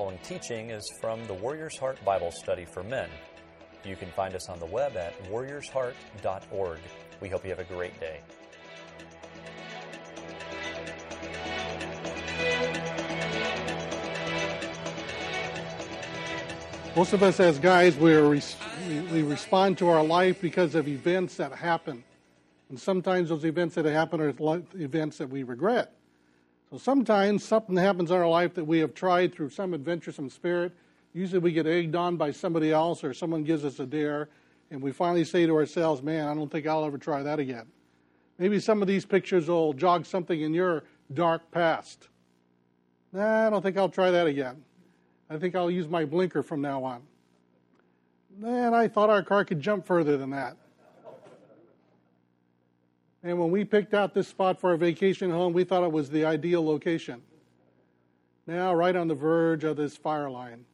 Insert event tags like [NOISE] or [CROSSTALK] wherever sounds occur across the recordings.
following teaching is from the Warrior's Heart Bible Study for Men. You can find us on the web at warriorsheart.org. We hope you have a great day. Most of us as guys, we we respond to our life because of events that happen. And sometimes those events that happen are events that we regret. So sometimes something happens in our life that we have tried through some adventuresome spirit. Usually we get egged on by somebody else or someone gives us a dare, and we finally say to ourselves, Man, I don't think I'll ever try that again. Maybe some of these pictures will jog something in your dark past. Nah, I don't think I'll try that again. I think I'll use my blinker from now on. Man, I thought our car could jump further than that. And when we picked out this spot for our vacation home, we thought it was the ideal location. Now, right on the verge of this fire line.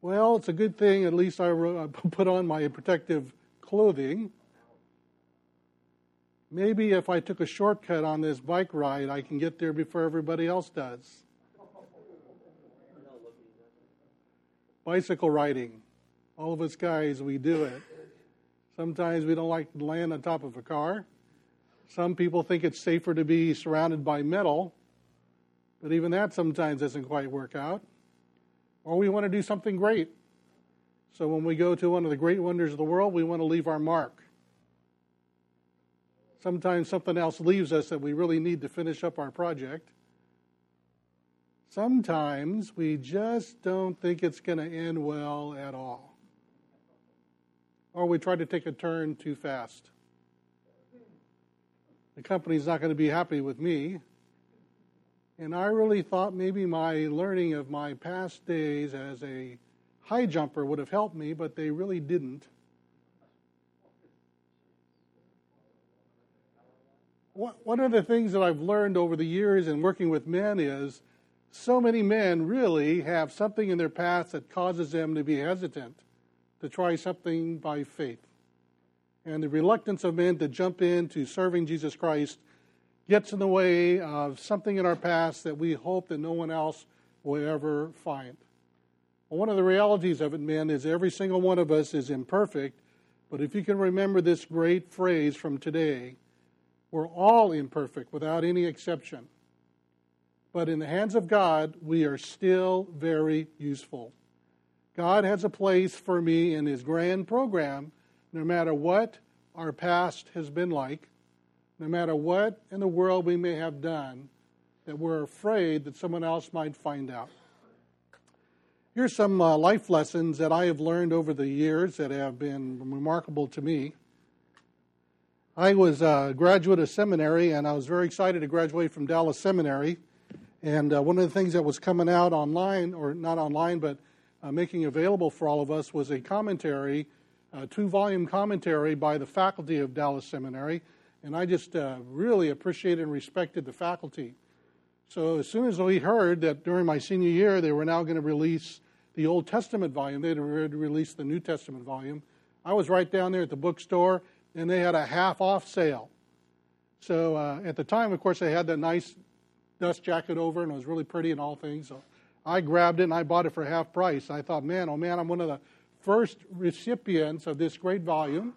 Well, it's a good thing at least I [LAUGHS] put on my protective clothing. Maybe if I took a shortcut on this bike ride, I can get there before everybody else does. Bicycle riding. All of us guys, we do it. Sometimes we don't like to land on top of a car. Some people think it's safer to be surrounded by metal, but even that sometimes doesn't quite work out. Or we want to do something great. So when we go to one of the great wonders of the world, we want to leave our mark. Sometimes something else leaves us that we really need to finish up our project. Sometimes we just don't think it's going to end well at all. Or we try to take a turn too fast the company's not going to be happy with me. And I really thought maybe my learning of my past days as a high jumper would have helped me, but they really didn't. One of the things that I've learned over the years in working with men is so many men really have something in their past that causes them to be hesitant to try something by faith and the reluctance of men to jump into serving Jesus Christ gets in the way of something in our past that we hope that no one else will ever find. Well, one of the realities of it, men, is every single one of us is imperfect, but if you can remember this great phrase from today, we're all imperfect without any exception. But in the hands of God, we are still very useful. God has a place for me in His grand program no matter what our past has been like, no matter what in the world we may have done, that we're afraid that someone else might find out. Here's some uh, life lessons that I have learned over the years that have been remarkable to me. I was a graduate of seminary, and I was very excited to graduate from Dallas Seminary. And uh, one of the things that was coming out online, or not online, but uh, making available for all of us, was a commentary a two volume commentary by the faculty of Dallas Seminary, and I just uh, really appreciated and respected the faculty. So as soon as we heard that during my senior year they were now going to release the Old Testament volume, they'd already released the New Testament volume, I was right down there at the bookstore, and they had a half off sale. So uh, at the time, of course, they had that nice dust jacket over, and it was really pretty and all things. So I grabbed it and I bought it for half price. I thought, man, oh man, I'm one of the first recipients of this great volume,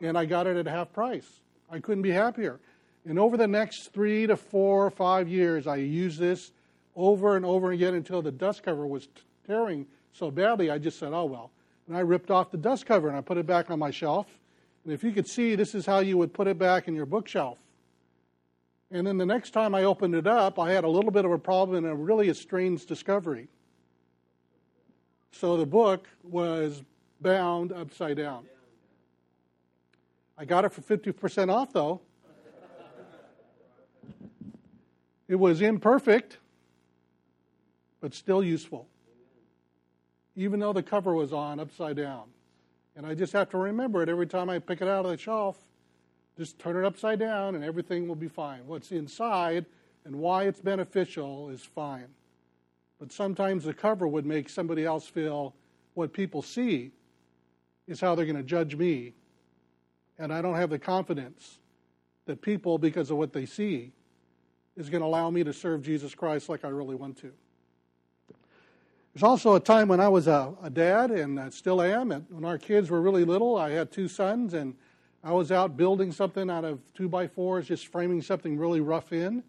and I got it at half price. I couldn't be happier. And over the next three to four or five years, I used this over and over again until the dust cover was tearing so badly, I just said, oh, well. And I ripped off the dust cover and I put it back on my shelf. And if you could see, this is how you would put it back in your bookshelf. And then the next time I opened it up, I had a little bit of a problem and a really a strange discovery. So the book was bound upside down. I got it for 50% off, though. It was imperfect, but still useful, even though the cover was on upside down. And I just have to remember it every time I pick it out of the shelf. Just turn it upside down, and everything will be fine. What's inside and why it's beneficial is fine. But sometimes the cover would make somebody else feel what people see is how they're going to judge me. And I don't have the confidence that people, because of what they see, is going to allow me to serve Jesus Christ like I really want to. There's also a time when I was a, a dad, and I still am. And when our kids were really little, I had two sons, and I was out building something out of two by fours, just framing something really rough in.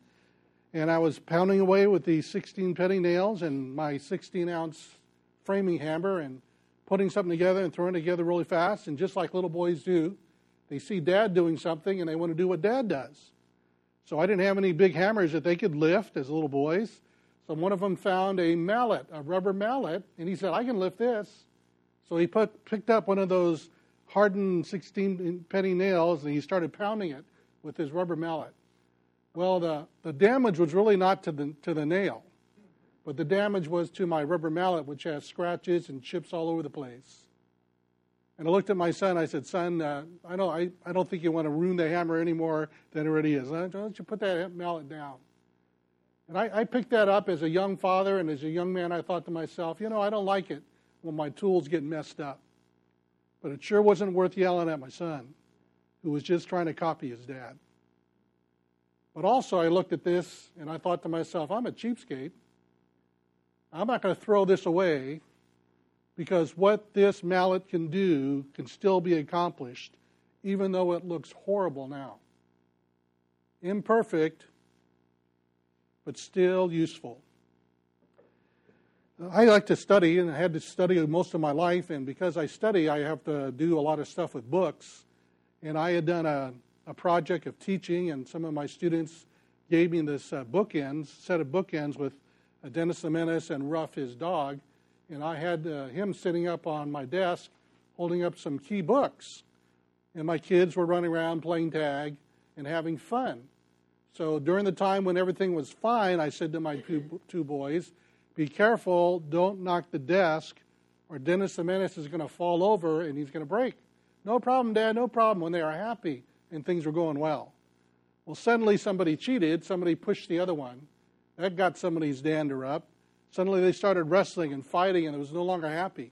And I was pounding away with these 16 penny nails and my 16 ounce framing hammer and putting something together and throwing it together really fast. And just like little boys do, they see dad doing something and they want to do what dad does. So I didn't have any big hammers that they could lift as little boys. So one of them found a mallet, a rubber mallet, and he said, I can lift this. So he put, picked up one of those hardened 16 penny nails and he started pounding it with his rubber mallet. Well, the, the damage was really not to the, to the nail, but the damage was to my rubber mallet, which has scratches and chips all over the place. And I looked at my son. I said, "Son, uh, I don't, I, I don't think you want to ruin the hammer any more than it already is. Why don't you put that mallet down?" And I, I picked that up as a young father and as a young man. I thought to myself, you know, I don't like it when my tools get messed up. But it sure wasn't worth yelling at my son, who was just trying to copy his dad. But also, I looked at this and I thought to myself, I'm a cheapskate. I'm not going to throw this away because what this mallet can do can still be accomplished, even though it looks horrible now. Imperfect, but still useful. I like to study, and I had to study most of my life, and because I study, I have to do a lot of stuff with books. And I had done a, a project of teaching, and some of my students gave me this uh, bookends, set of bookends with uh, Dennis the Menace and Ruff, his dog and I had uh, him sitting up on my desk holding up some key books. And my kids were running around playing tag and having fun. So during the time when everything was fine, I said to my two, two boys, Be careful, don't knock the desk, or Dennis the Menace is going to fall over and he's going to break. No problem, Dad, no problem, when they are happy and things were going well. Well, suddenly somebody cheated, somebody pushed the other one. That got somebody's dander up. Suddenly they started wrestling and fighting, and it was no longer happy.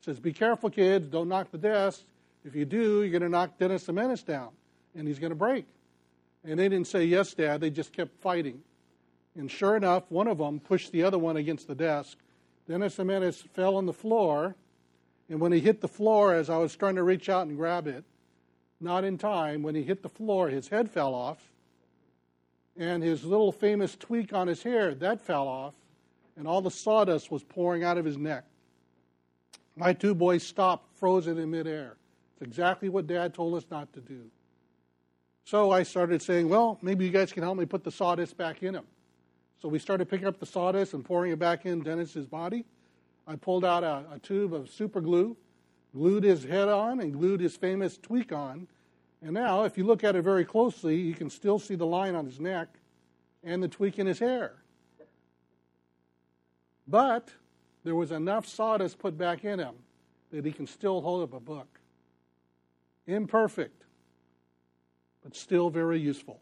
He says, Be careful, kids, don't knock the desk. If you do, you're going to knock Dennis the Menace down, and he's going to break. And they didn't say, Yes, Dad, they just kept fighting. And sure enough, one of them pushed the other one against the desk. Dennis the Menace fell on the floor, and when he hit the floor, as I was trying to reach out and grab it, not in time, when he hit the floor, his head fell off, and his little famous tweak on his hair, that fell off and all the sawdust was pouring out of his neck. My two boys stopped, frozen in midair. It's exactly what Dad told us not to do. So I started saying, well, maybe you guys can help me put the sawdust back in him. So we started picking up the sawdust and pouring it back in Dennis's body. I pulled out a, a tube of super glue, glued his head on, and glued his famous tweak on. And now, if you look at it very closely, you can still see the line on his neck and the tweak in his hair. But there was enough sawdust put back in him that he can still hold up a book. Imperfect, but still very useful.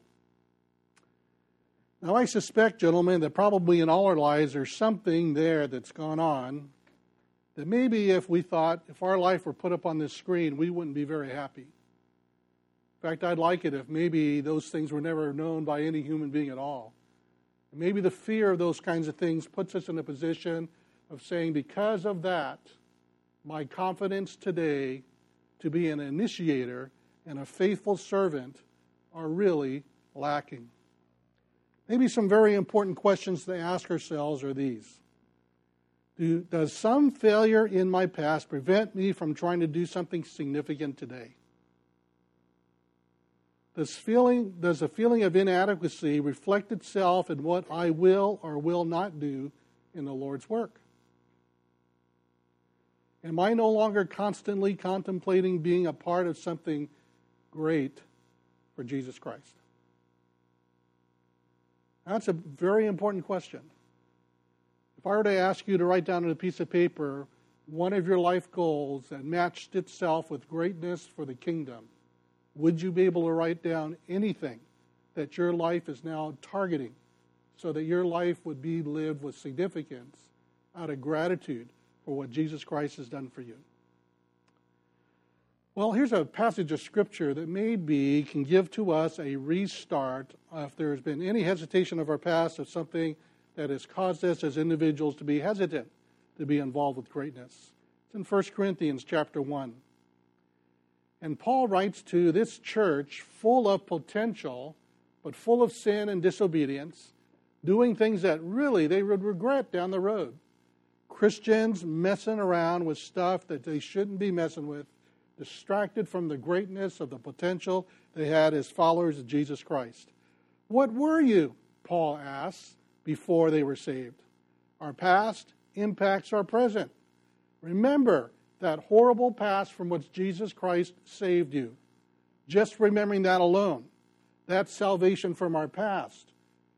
Now, I suspect, gentlemen, that probably in all our lives there's something there that's gone on that maybe if we thought, if our life were put up on this screen, we wouldn't be very happy. In fact, I'd like it if maybe those things were never known by any human being at all. Maybe the fear of those kinds of things puts us in a position of saying, because of that, my confidence today to be an initiator and a faithful servant are really lacking. Maybe some very important questions to ask ourselves are these do, Does some failure in my past prevent me from trying to do something significant today? Does, feeling, does a feeling of inadequacy reflect itself in what I will or will not do in the Lord's work? Am I no longer constantly contemplating being a part of something great for Jesus Christ? That's a very important question. If I were to ask you to write down on a piece of paper one of your life goals that matched itself with greatness for the kingdom, would you be able to write down anything that your life is now targeting so that your life would be lived with significance out of gratitude for what Jesus Christ has done for you? Well, here's a passage of scripture that maybe can give to us a restart if there's been any hesitation of our past of something that has caused us as individuals to be hesitant to be involved with greatness. It's in 1 Corinthians chapter 1. And Paul writes to this church full of potential, but full of sin and disobedience, doing things that really they would regret down the road. Christians messing around with stuff that they shouldn't be messing with, distracted from the greatness of the potential they had as followers of Jesus Christ. What were you, Paul asks, before they were saved? Our past impacts our present. Remember that horrible past from which Jesus Christ saved you. Just remembering that alone, that salvation from our past,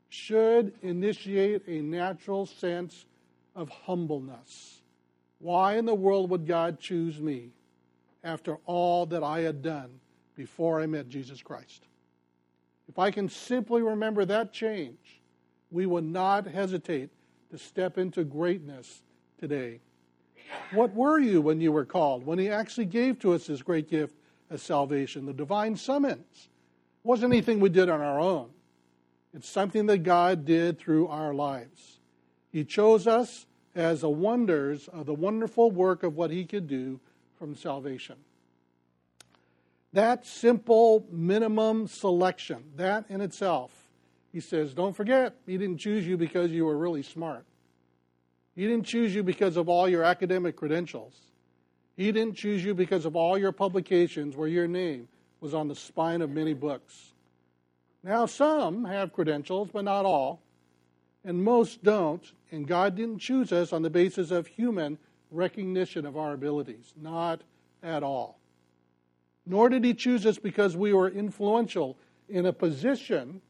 should initiate a natural sense of humbleness. Why in the world would God choose me after all that I had done before I met Jesus Christ? If I can simply remember that change, we would not hesitate to step into greatness today. What were you when you were called? When He actually gave to us this great gift of salvation, the divine summons. It wasn't anything we did on our own. It's something that God did through our lives. He chose us as the wonders of the wonderful work of what He could do from salvation. That simple minimum selection, that in itself, He says, don't forget, He didn't choose you because you were really smart. He didn't choose you because of all your academic credentials. He didn't choose you because of all your publications where your name was on the spine of many books. Now, some have credentials, but not all. And most don't. And God didn't choose us on the basis of human recognition of our abilities. Not at all. Nor did He choose us because we were influential in a position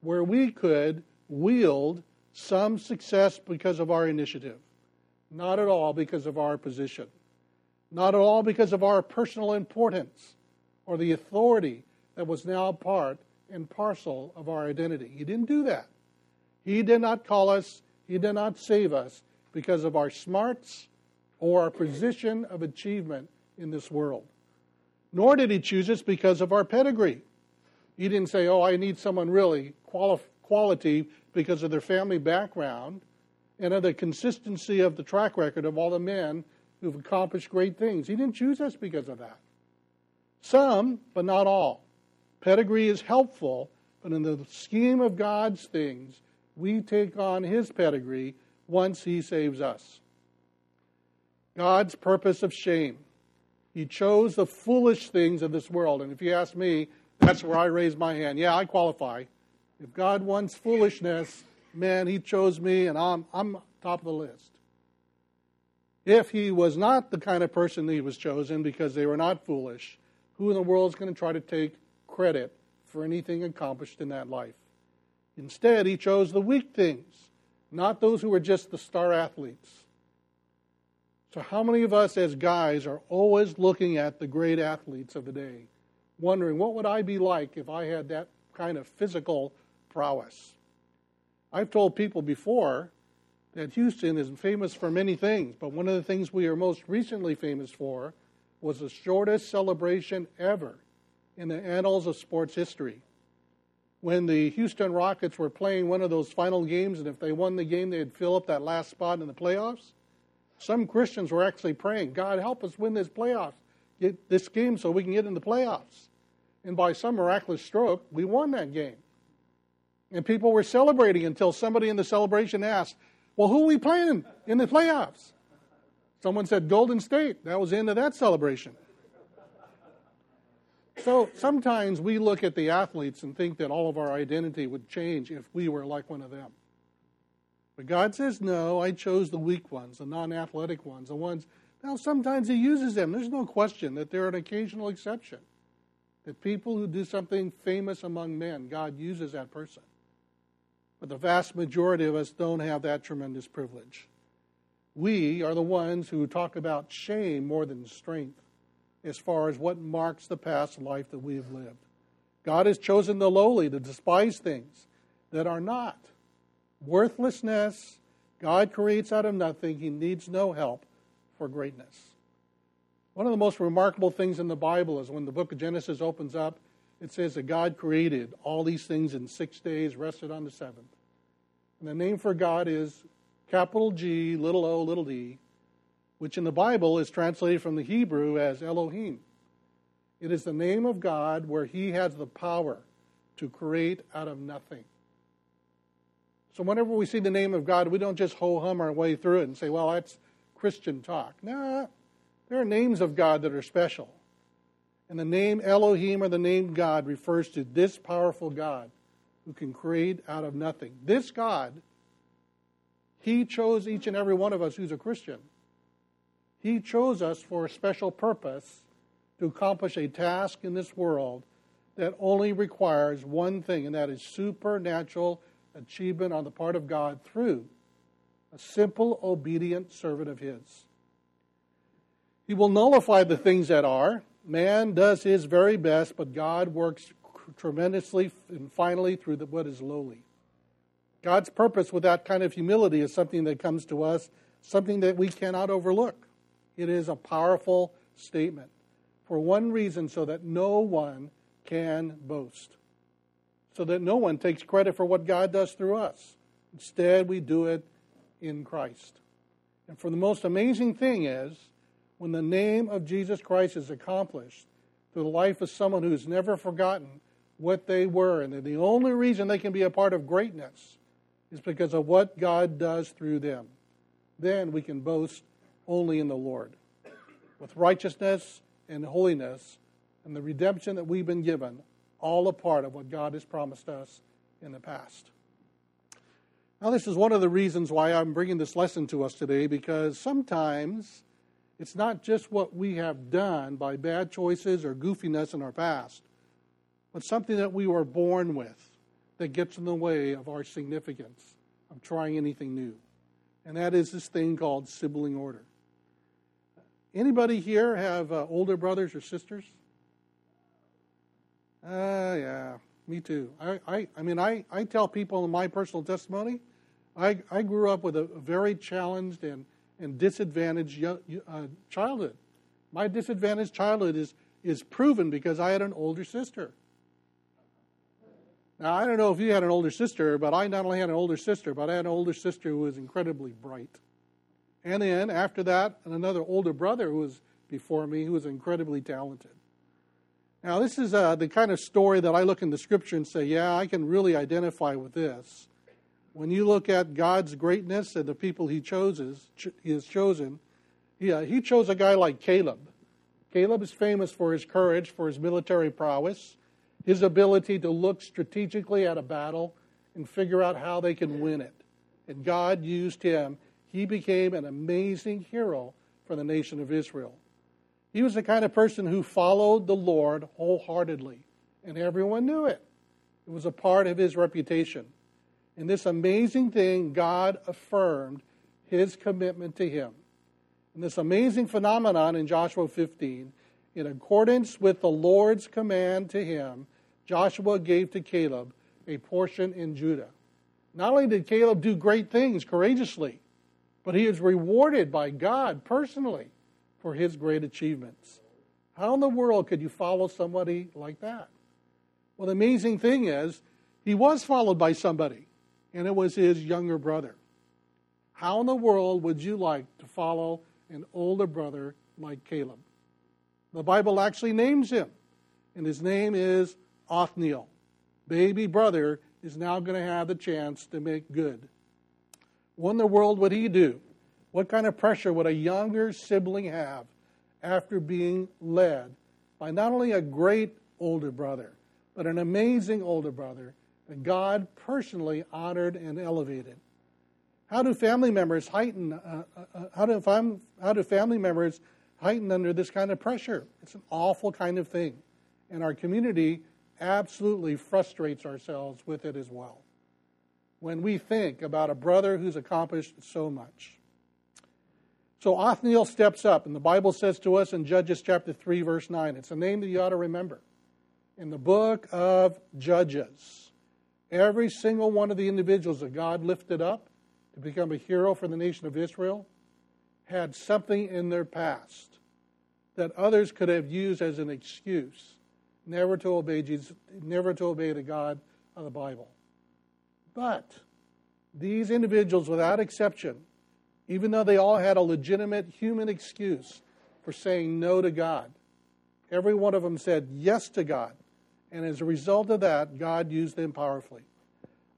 where we could wield some success because of our initiative, not at all because of our position, not at all because of our personal importance or the authority that was now part and parcel of our identity. He didn't do that. He did not call us, He did not save us because of our smarts or our position of achievement in this world. Nor did He choose us because of our pedigree. He didn't say, Oh, I need someone really quali- quality because of their family background and of the consistency of the track record of all the men who've accomplished great things. He didn't choose us because of that. Some, but not all. Pedigree is helpful, but in the scheme of God's things, we take on His pedigree once He saves us. God's purpose of shame. He chose the foolish things of this world. And if you ask me, that's where I raise my hand. Yeah, I qualify. If God wants foolishness, man, He chose me and I'm, I'm top of the list. If He was not the kind of person He was chosen because they were not foolish, who in the world is going to try to take credit for anything accomplished in that life? Instead, He chose the weak things, not those who were just the star athletes. So, how many of us as guys are always looking at the great athletes of the day, wondering what would I be like if I had that kind of physical prowess. I've told people before that Houston is famous for many things, but one of the things we are most recently famous for was the shortest celebration ever in the annals of sports history. When the Houston Rockets were playing one of those final games, and if they won the game, they'd fill up that last spot in the playoffs. Some Christians were actually praying, God, help us win this playoffs, get this game so we can get in the playoffs. And by some miraculous stroke, we won that game. And people were celebrating until somebody in the celebration asked, Well, who are we playing in the playoffs? Someone said Golden State. That was the end of that celebration. So sometimes we look at the athletes and think that all of our identity would change if we were like one of them. But God says, no, I chose the weak ones, the non athletic ones, the ones. Now, sometimes He uses them. There's no question that they're an occasional exception. That people who do something famous among men, God uses that person. But the vast majority of us don't have that tremendous privilege. We are the ones who talk about shame more than strength as far as what marks the past life that we have lived. God has chosen the lowly to despise things that are not. Worthlessness, God creates out of nothing. He needs no help for greatness. One of the most remarkable things in the Bible is when the book of Genesis opens up it says that God created all these things in six days, rested on the seventh. And the name for God is capital G, little o, little d, which in the Bible is translated from the Hebrew as Elohim. It is the name of God where He has the power to create out of nothing. So whenever we see the name of God, we don't just ho hum our way through it and say, well, that's Christian talk. No, there are names of God that are special. And the name Elohim or the name God refers to this powerful God who can create out of nothing. This God, He chose each and every one of us who's a Christian. He chose us for a special purpose to accomplish a task in this world that only requires one thing, and that is supernatural achievement on the part of God through a simple, obedient servant of His. He will nullify the things that are. Man does his very best, but God works tremendously and finally through the, what is lowly. God's purpose with that kind of humility is something that comes to us, something that we cannot overlook. It is a powerful statement for one reason so that no one can boast, so that no one takes credit for what God does through us. Instead, we do it in Christ. And for the most amazing thing is, when the name of Jesus Christ is accomplished through the life of someone who's never forgotten what they were, and the only reason they can be a part of greatness is because of what God does through them, then we can boast only in the Lord. With righteousness and holiness and the redemption that we've been given, all a part of what God has promised us in the past. Now, this is one of the reasons why I'm bringing this lesson to us today, because sometimes it's not just what we have done by bad choices or goofiness in our past, but something that we were born with that gets in the way of our significance of trying anything new. And that is this thing called sibling order. Anybody here have uh, older brothers or sisters? Uh, yeah, me too. I, I, I mean, I, I tell people in my personal testimony, I, I grew up with a, very challenged and, and disadvantaged uh, childhood. My disadvantaged childhood is, is proven because I had an older sister. Now, I don't know if you had an older sister, but I not only had an older sister, but I had an older sister who was incredibly bright. And then after that, another older brother who was before me who was incredibly talented. Now, this is uh, the kind of story that I look in the scripture and say, yeah, I can really identify with this. When you look at God's greatness and the people He chooses, He has chosen, yeah, He chose a guy like Caleb. Caleb is famous for his courage, for his military prowess, his ability to look strategically at a battle and figure out how they can win it. And God used him he became an amazing hero for the nation of Israel. He was the kind of person who followed the Lord wholeheartedly, and everyone knew it. It was a part of his reputation. And this amazing thing, God affirmed his commitment to him. And this amazing phenomenon in Joshua 15, in accordance with the Lord's command to him, Joshua gave to Caleb a portion in Judah. Not only did Caleb do great things courageously, but he is rewarded by God personally for his great achievements. How in the world could you follow somebody like that? Well, the amazing thing is, he was followed by somebody, and it was his younger brother. How in the world would you like to follow an older brother like Caleb? The Bible actually names him, and his name is Othniel. Baby brother is now going to have the chance to make good. What in the world would he do? What kind of pressure would a younger sibling have after being led by not only a great older brother, but an amazing older brother God personally honored and elevated? How do family members heighten? Uh, uh, uh how, do, how do family members heighten under this kind of pressure? It's an awful kind of thing, and our community absolutely frustrates ourselves with it as well when we think about a brother who's accomplished so much. So Othniel steps up, and the Bible says to us in Judges chapter 3, verse 9, it's a name that you ought to remember. In the book of Judges, every single one of the individuals that God lifted up to become a hero for the nation of Israel had something in their past that others could have used as an excuse never to obey Jesus, never to obey the God of the Bible. But these individuals, without exception, even though they all had a legitimate human excuse for saying no to God. Every one of them said yes to God. And as a result of that, God used them powerfully.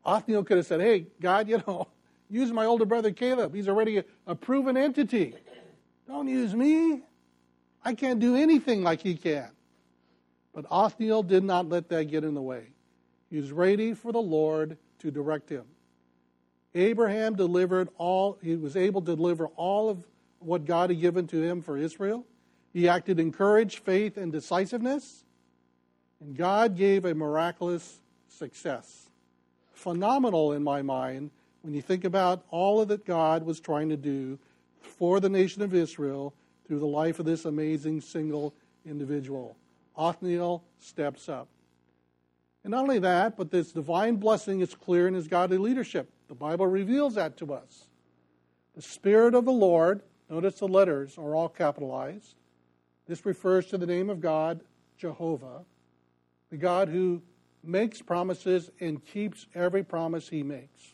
Othniel could have said, Hey, God, you know, [LAUGHS] use my older brother Caleb. He's already a, a proven entity. Don't use me. I can't do anything like he can. But Othniel did not let that get in the way. He was ready for the Lord to direct him. Abraham delivered all, he was able to deliver all of what God had given to him for Israel. He acted in courage, faith, and decisiveness. And God gave a miraculous success. Phenomenal in my mind when you think about all that God was trying to do for the nation of Israel through the life of this amazing single individual. Othniel steps up. And not only that, but this divine blessing is clear in his godly leadership. The Bible reveals that to us. The Spirit of the Lord, notice the letters are all capitalized. This refers to the name of God, Jehovah, the God who makes promises and keeps every promise he makes.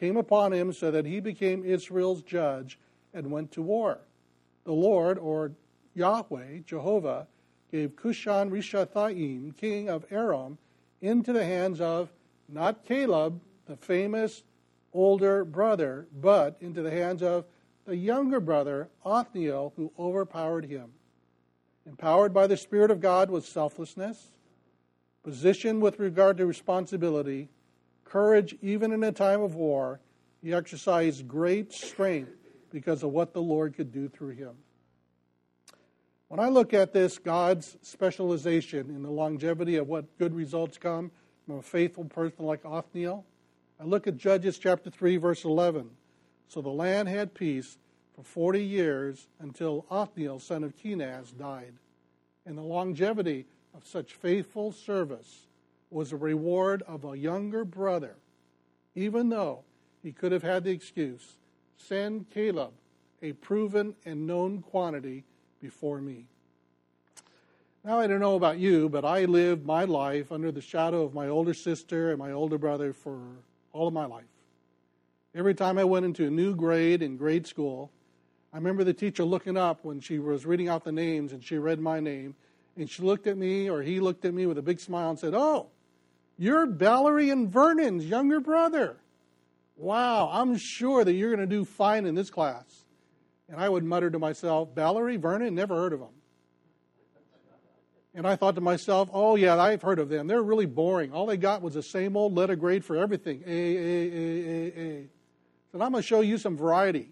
Came upon him so that he became Israel's judge and went to war. The Lord, or Yahweh, Jehovah, gave Cushan Rishathaim, king of Aram, into the hands of not Caleb, the famous older brother, but into the hands of the younger brother, Othniel, who overpowered him. Empowered by the Spirit of God with selflessness, position with regard to responsibility, courage even in a time of war, he exercised great strength because of what the Lord could do through him. When I look at this, God's specialization in the longevity of what good results come from a faithful person like Othniel, I look at Judges chapter 3, verse 11. So the land had peace for 40 years until Othniel, son of Kenaz, died. And the longevity of such faithful service was a reward of a younger brother, even though he could have had the excuse send Caleb, a proven and known quantity before me. Now, I don't know about you, but I lived my life under the shadow of my older sister and my older brother for all of my life. Every time I went into a new grade in grade school, I remember the teacher looking up when she was reading out the names and she read my name. And she looked at me, or he looked at me with a big smile and said, Oh, you're Valerie and Vernon's younger brother. Wow, I'm sure that you're going to do fine in this class. And I would mutter to myself, Valerie, Vernon, never heard of them. And I thought to myself, oh, yeah, I've heard of them. They're really boring. All they got was the same old letter grade for everything A, A, A, A, A. I'm going to show you some variety.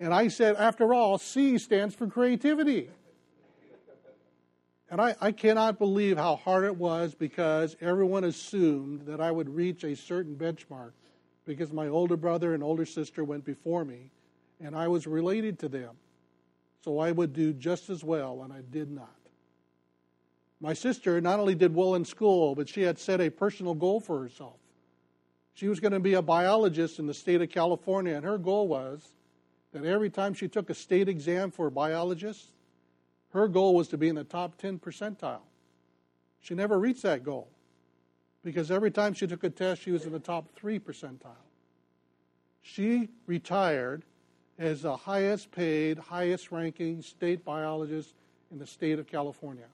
and I said, after all, C stands for creativity. And I, I cannot believe how hard it was because everyone assumed that I would reach a certain benchmark because my older brother and older sister went before me, and I was related to them. So I would do just as well, and I did not. My sister not only did well in school, but she had set a personal goal for herself. She was going to be a biologist in the state of California, and her goal was that every time she took a state exam for a biologist, her goal was to be in the top 10 percentile. She never reached that goal because every time she took a test, she was in the top 3 percentile. She retired as the highest paid, highest ranking state biologist in the state of California.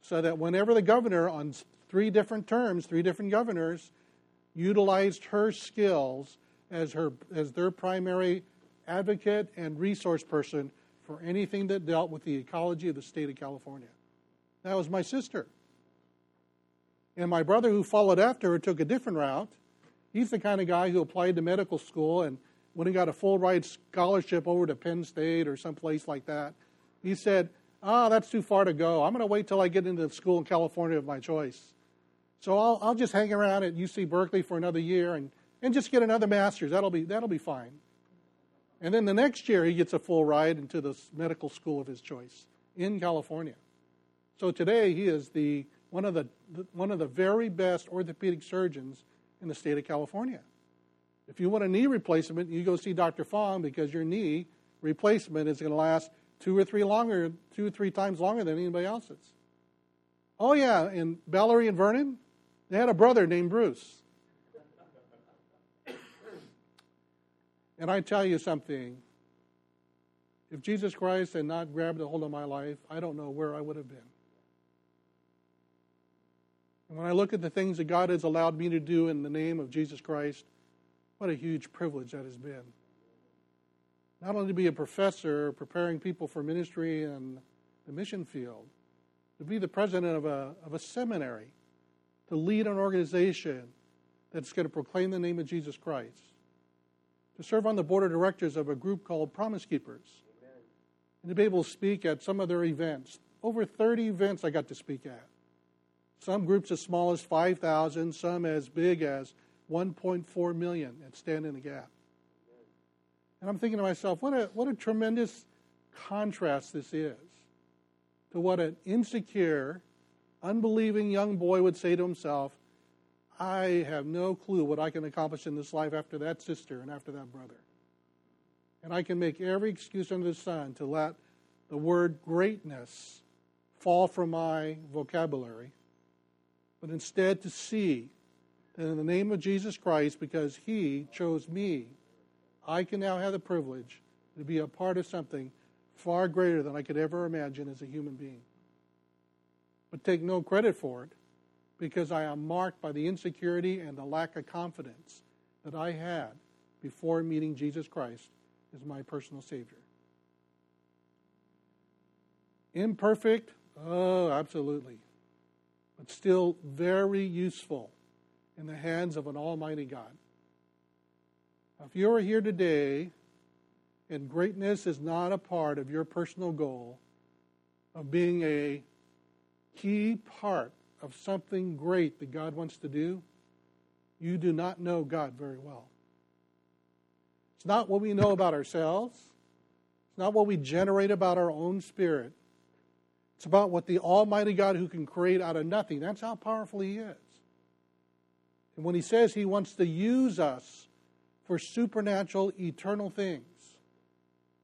So that whenever the governor, on three different terms, three different governors, utilized her skills as, her, as their primary advocate and resource person for anything that dealt with the ecology of the state of California. That was my sister. And my brother, who followed after her, took a different route. He's the kind of guy who applied to medical school, and when he got a full ride scholarship over to Penn State or someplace like that, he said, Ah, oh, that's too far to go. I'm going to wait till I get into the school in California of my choice. So I'll, I'll just hang around at UC Berkeley for another year and, and just get another master's. That'll be, that'll be fine. And then the next year, he gets a full ride into the medical school of his choice in California. So today, he is the one of the, one of the very best orthopedic surgeons in the state of California. If you want a knee replacement, you go see Dr. Fong because your knee replacement is going to last two or three longer, two or three times longer than anybody else's. Oh yeah, and Valerie and Vernon, they had a brother named Bruce. And I tell you something if Jesus Christ had not grabbed a hold of my life, I don't know where I would have been. And when I look at the things that God has allowed me to do in the name of Jesus Christ, what a huge privilege that has been. Not only to be a professor preparing people for ministry in the mission field, to be the president of a, of a seminary, to lead an organization that's going to proclaim the name of Jesus Christ, to serve on the board of directors of a group called Promise Keepers, and to be able to speak at some of their events. Over 30 events I got to speak at. Some groups as small as 5,000, some as big as 1.4 million at Stand in the Gap. And I'm thinking to myself, what a, what a tremendous contrast this is to what an insecure, unbelieving young boy would say to himself I have no clue what I can accomplish in this life after that sister and after that brother. And I can make every excuse under the sun to let the word greatness fall from my vocabulary but instead to see that in the name of Jesus Christ, because He chose me, I can now have the privilege to be a part of something far greater than I could ever imagine as a human being. But take no credit for it because I am marked by the insecurity and the lack of confidence that I had before meeting Jesus Christ as my personal Savior. Imperfect? Oh, absolutely but still very useful in the hands of an Almighty God. If you are here today and greatness is not a part of your personal goal of being a key part of something great that God wants to do, you do not know God very well. It's not what we know about ourselves. It's not what we generate about our own spirit. It's about what the Almighty God who can create out of nothing, that's how powerful He is. And when He says He wants to use us for supernatural, eternal things,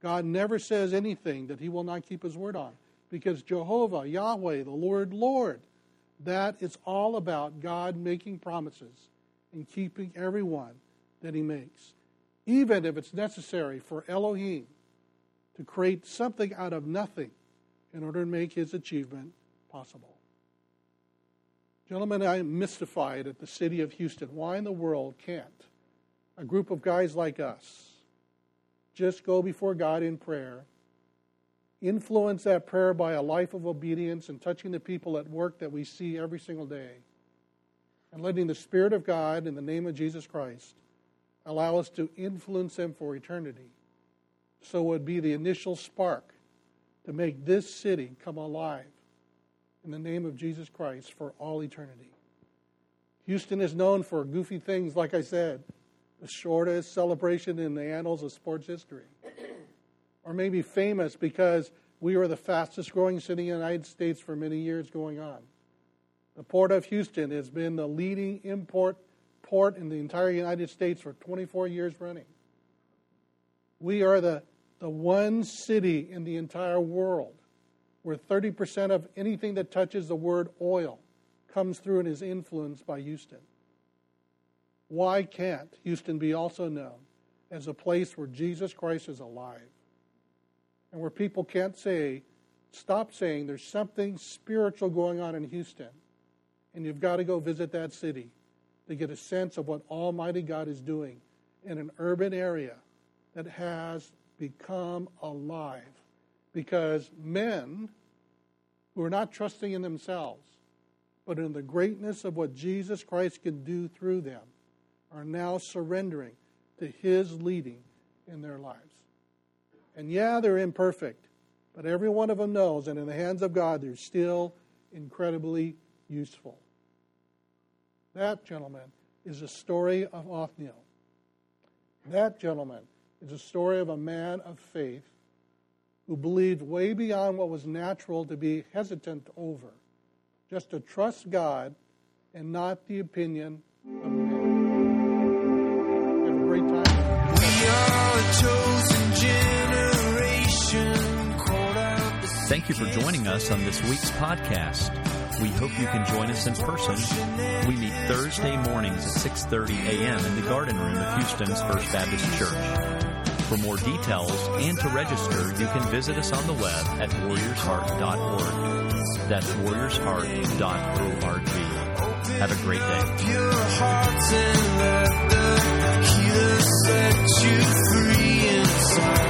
God never says anything that He will not keep His word on. Because Jehovah, Yahweh, the Lord, Lord, that is all about God making promises and keeping everyone that He makes. Even if it's necessary for Elohim to create something out of nothing in order to make his achievement possible. Gentlemen, I am mystified at the city of Houston. Why in the world can't a group of guys like us just go before God in prayer, influence that prayer by a life of obedience and touching the people at work that we see every single day, and letting the Spirit of God, in the name of Jesus Christ, allow us to influence them for eternity? So it would be the initial spark to make this city come alive in the name of Jesus Christ for all eternity. Houston is known for goofy things, like I said, the shortest celebration in the annals of sports history. Or maybe famous because we were the fastest growing city in the United States for many years going on. The Port of Houston has been the leading import port in the entire United States for 24 years running. We are the the one city in the entire world where 30% of anything that touches the word oil comes through and is influenced by Houston. Why can't Houston be also known as a place where Jesus Christ is alive? And where people can't say, stop saying there's something spiritual going on in Houston, and you've got to go visit that city to get a sense of what Almighty God is doing in an urban area that has become alive because men who are not trusting in themselves, but in the greatness of what Jesus Christ can do through them, are now surrendering to His leading in their lives. And yeah, they're imperfect, but every one of them knows that in the hands of God, they're still incredibly useful. That, gentlemen, is a story of Othniel. That, gentlemen, is a story of a man of faith who believed way beyond what was natural to be hesitant over, just to trust God and not the opinion of men. Have a great time. Thank you for joining us on this week's podcast. We hope you can join us in person. We meet Thursday mornings at 6:30 a.m. in the Garden Room of Houston's First Baptist Church. For more details and to register, you can visit us on the web at warriorsheart.org. That's warriorsheart.org. Have a great day.